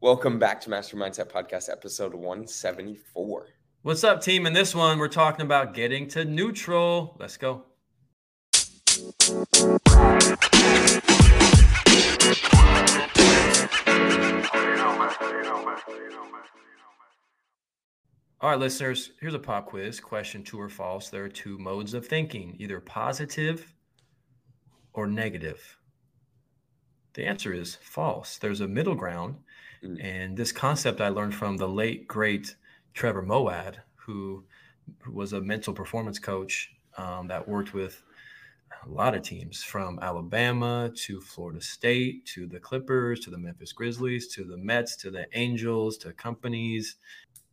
Welcome back to Master Mindset Podcast, episode 174. What's up, team? In this one, we're talking about getting to neutral. Let's go. All right, listeners, here's a pop quiz. Question true or false. There are two modes of thinking either positive or negative. The answer is false. There's a middle ground. Mm. And this concept I learned from the late, great Trevor Moawad, who, who was a mental performance coach um, that worked with a lot of teams from Alabama to Florida State to the Clippers to the Memphis Grizzlies to the Mets to the Angels to companies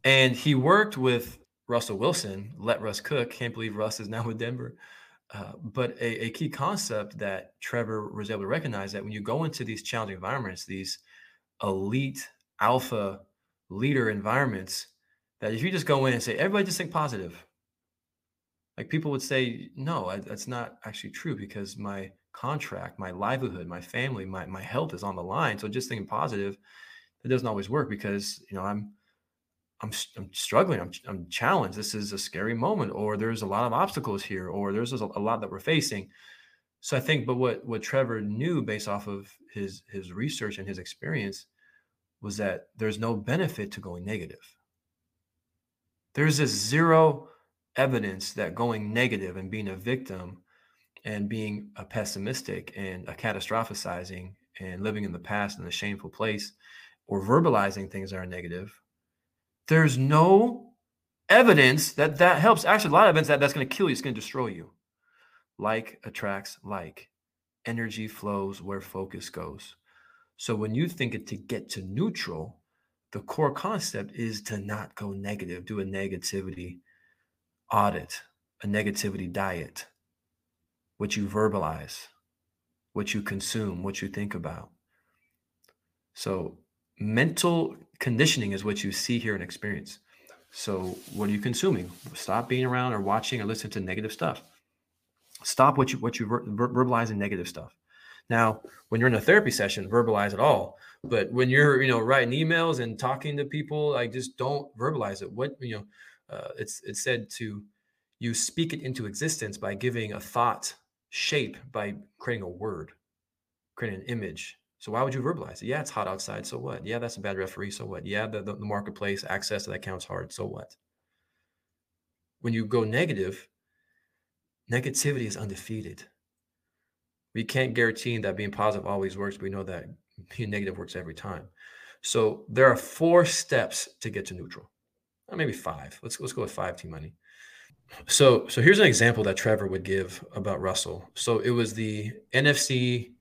and he worked with Russell Wilson, let Russ cook. Can't believe Russ is now with Denver. Uh, but a, a, key concept that Trevor was able to recognize that when you go into these challenging environments, these elite alpha leader environments, that if you just go in and say, everybody just think positive, like people would say, no, I, that's not actually true because my contract, my livelihood, my family, my, my health is on the line. So just thinking positive, it doesn't always work because, you know, I'm, I'm, I'm struggling. I'm, I'm challenged. This is a scary moment, or there's a lot of obstacles here, or there's a, a lot that we're facing. So I think, but what what Trevor knew based off of his his research and his experience was that there's no benefit to going negative. There's this zero evidence that going negative and being a victim and being a pessimistic and a catastrophizing and living in the past in a shameful place or verbalizing things that are negative there's no evidence that that helps. Actually, a lot of evidence that that's going to kill you. It's going to destroy you. Like attracts like. Energy flows where focus goes. So when you think it to get to neutral, the core concept is to not go negative, do a negativity audit, a negativity diet, what you verbalize, what you consume, what you think about. So mental conditioning is what you see, hear, and experience. So, what are you consuming? Stop being around or watching or listening to negative stuff. Stop what you what you ver- verbalizing negative stuff. Now, when you're in a therapy session, verbalize it all. But when you're, you know, writing emails and talking to people, like just don't verbalize it. What you know, uh, it's it's said to you speak it into existence by giving a thought shape by creating a word, creating an image, so why would you verbalize it? Yeah, it's hot outside. So what? Yeah, that's a bad referee. So what? Yeah, the, the, the marketplace access to that counts hard. So what? When you go negative, negativity is undefeated. We can't guarantee that being positive always works. We know that being negative works every time. So there are four steps to get to neutral. Or maybe five. Let's let's go with five, T money. So so here's an example that Trevor would give about Russell. So it was the NFC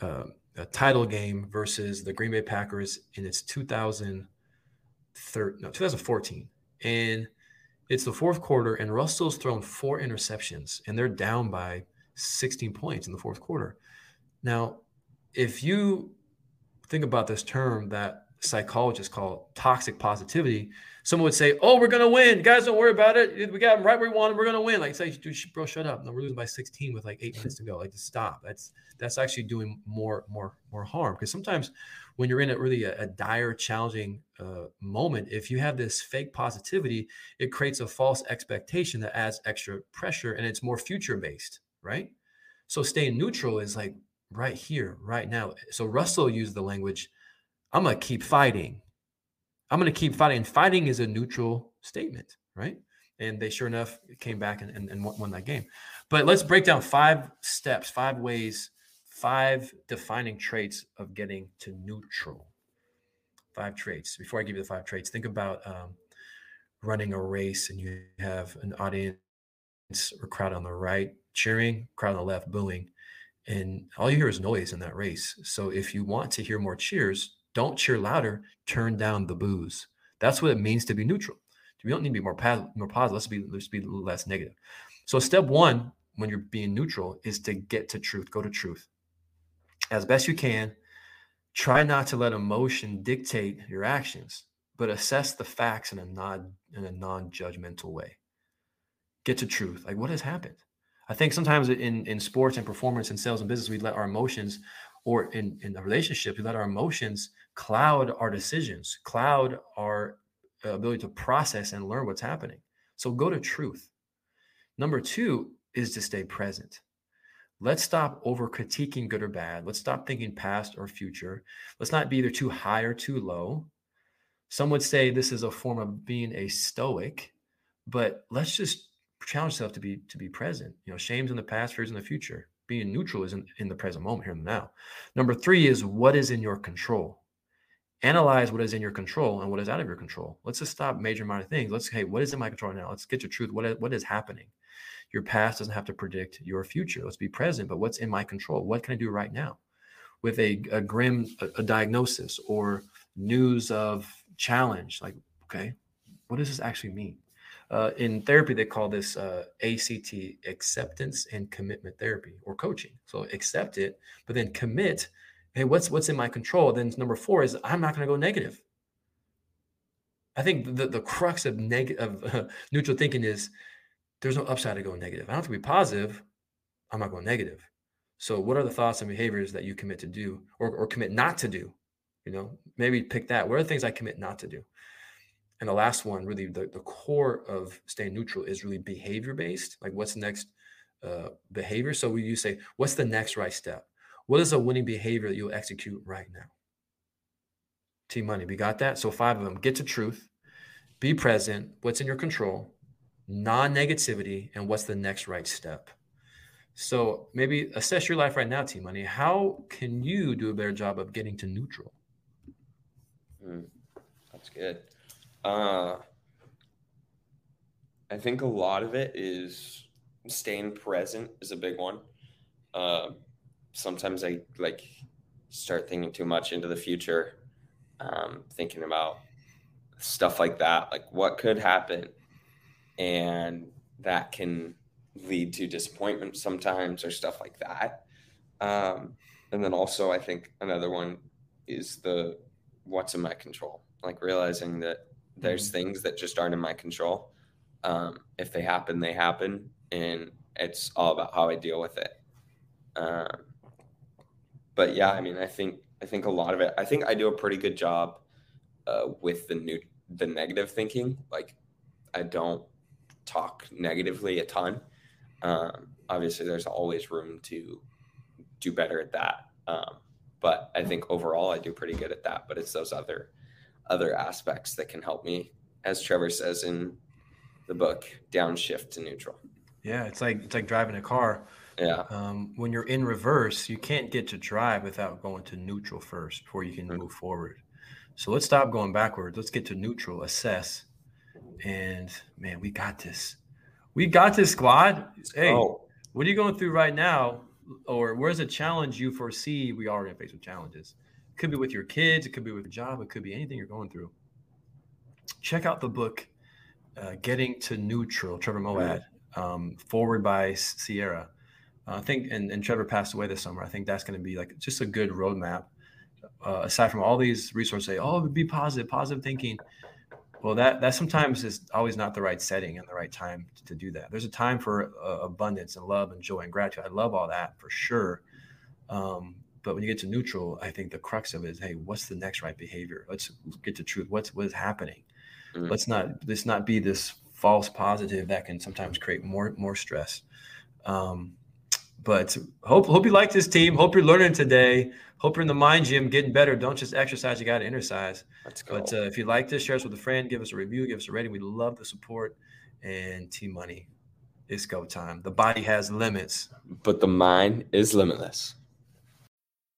uh, title game versus the Green Bay Packers in its 2013, no, 2014. And it's the fourth quarter, and Russell's thrown four interceptions, and they're down by 16 points in the fourth quarter. Now, if you think about this term that psychologists call toxic positivity, someone would say, "Oh, we're gonna win, guys. Don't worry about it. We got them right where we want them. We're gonna win." Like, say, dude, bro, shut up. No, we're losing by 16 with like eight minutes to go. Like, just stop. That's that's actually doing more more more harm because sometimes when you're in a really a, a dire, challenging uh, moment, if you have this fake positivity, it creates a false expectation that adds extra pressure, and it's more future based, right? So staying neutral is like right here, right now. So Russell used the language, "I'm gonna keep fighting." I'm going to keep fighting. And fighting is a neutral statement, right? And they sure enough came back and, and, and won that game. But let's break down five steps, five ways, five defining traits of getting to neutral. Five traits. Before I give you the five traits, think about um, running a race and you have an audience or crowd on the right cheering, crowd on the left booing. And all you hear is noise in that race. So if you want to hear more cheers, don't cheer louder. Turn down the boos. That's what it means to be neutral. We don't need to be more, more positive. Let's be let's be less negative. So step one, when you're being neutral, is to get to truth. Go to truth as best you can. Try not to let emotion dictate your actions, but assess the facts in a non in a non-judgmental way. Get to truth. Like what has happened? I think sometimes in in sports and performance and sales and business, we let our emotions, or in in a relationship, we let our emotions cloud our decisions, cloud our uh, ability to process and learn what's happening. So go to truth. Number two is to stay present. Let's stop over critiquing good or bad. Let's stop thinking past or future. Let's not be either too high or too low. Some would say this is a form of being a stoic, but let's just challenge yourself to be to be present. You know, shame's in the past, fears in the future. Being neutral is in, in the present moment, here and now. Number three is what is in your control. Analyze what is in your control and what is out of your control. Let's just stop major minor things. Let's hey, what is in my control now? Let's get to truth. What is, what is happening? Your past doesn't have to predict your future. Let's be present, but what's in my control? What can I do right now? With a, a grim a, a diagnosis or news of challenge, like, okay, what does this actually mean? Uh, in therapy, they call this uh, ACT, acceptance and commitment therapy, or coaching. So accept it, but then commit. Hey, what's what's in my control? Then number four is I'm not going to go negative. I think the, the crux of negative of uh, neutral thinking is there's no upside to going negative. I don't have to be positive. I'm not going negative. So, what are the thoughts and behaviors that you commit to do or, or commit not to do? You know, maybe pick that. What are the things I commit not to do? And the last one, really, the, the core of staying neutral is really behavior based. Like, what's next uh, behavior? So, we you say, what's the next right step? What is a winning behavior that you'll execute right now? Team money, we got that. So, five of them get to truth, be present, what's in your control, non negativity, and what's the next right step. So maybe assess your life right now, Team Money. How can you do a better job of getting to neutral? Mm, that's good. Uh, I think a lot of it is staying present is a big one. Uh, sometimes I like start thinking too much into the future, um, thinking about stuff like that, like what could happen and that can lead to disappointment sometimes or stuff like that. Um, and then also, I think another one is the what's in my control, like realizing that there's mm-hmm. things that just aren't in my control. Um, if they happen, they happen, and it's all about how I deal with it. Um, but yeah, I mean, I think I think a lot of it. I think I do a pretty good job uh, with the new the negative thinking. Like, I don't talk negatively a ton. Um, obviously, there's always room to do better at that. Um, but I think overall, I do pretty good at that. But it's those other other aspects that can help me, as Trevor says in the book, downshift to neutral. Yeah, it's like it's like driving a car. Yeah. Um, when you're in reverse, you can't get to drive without going to neutral first before you can mm-hmm. move forward. So let's stop going backwards. Let's get to neutral, assess, and man, we got this. We got this squad. Hey, oh. what are you going through right now? Or where's a challenge you foresee we are going to face with challenges? It could be with your kids, it could be with a job, it could be anything you're going through. Check out the book, uh, Getting to Neutral, Trevor Moawad, um, forward by Sierra. Uh, I think, and, and Trevor passed away this summer. I think that's going to be like just a good roadmap. Uh, aside from all these resources, say, oh, be positive, positive thinking well that that sometimes is always not the right setting and the right time to, to do that there's a time for uh, abundance and love and joy and gratitude i love all that for sure um, but when you get to neutral i think the crux of it is hey what's the next right behavior let's get to truth what's what is happening mm-hmm. let's not let's not be this false positive that can sometimes create more more stress um, but hope hope you like this team hope you're learning today hope you're in the mind gym getting better. Don't just exercise, you got to exercise. Let's go. But uh, if you like this, share us with a friend, give us a review, give us a rating. We love the support. And Team Money, it's go time. The body has limits, but the mind is limitless.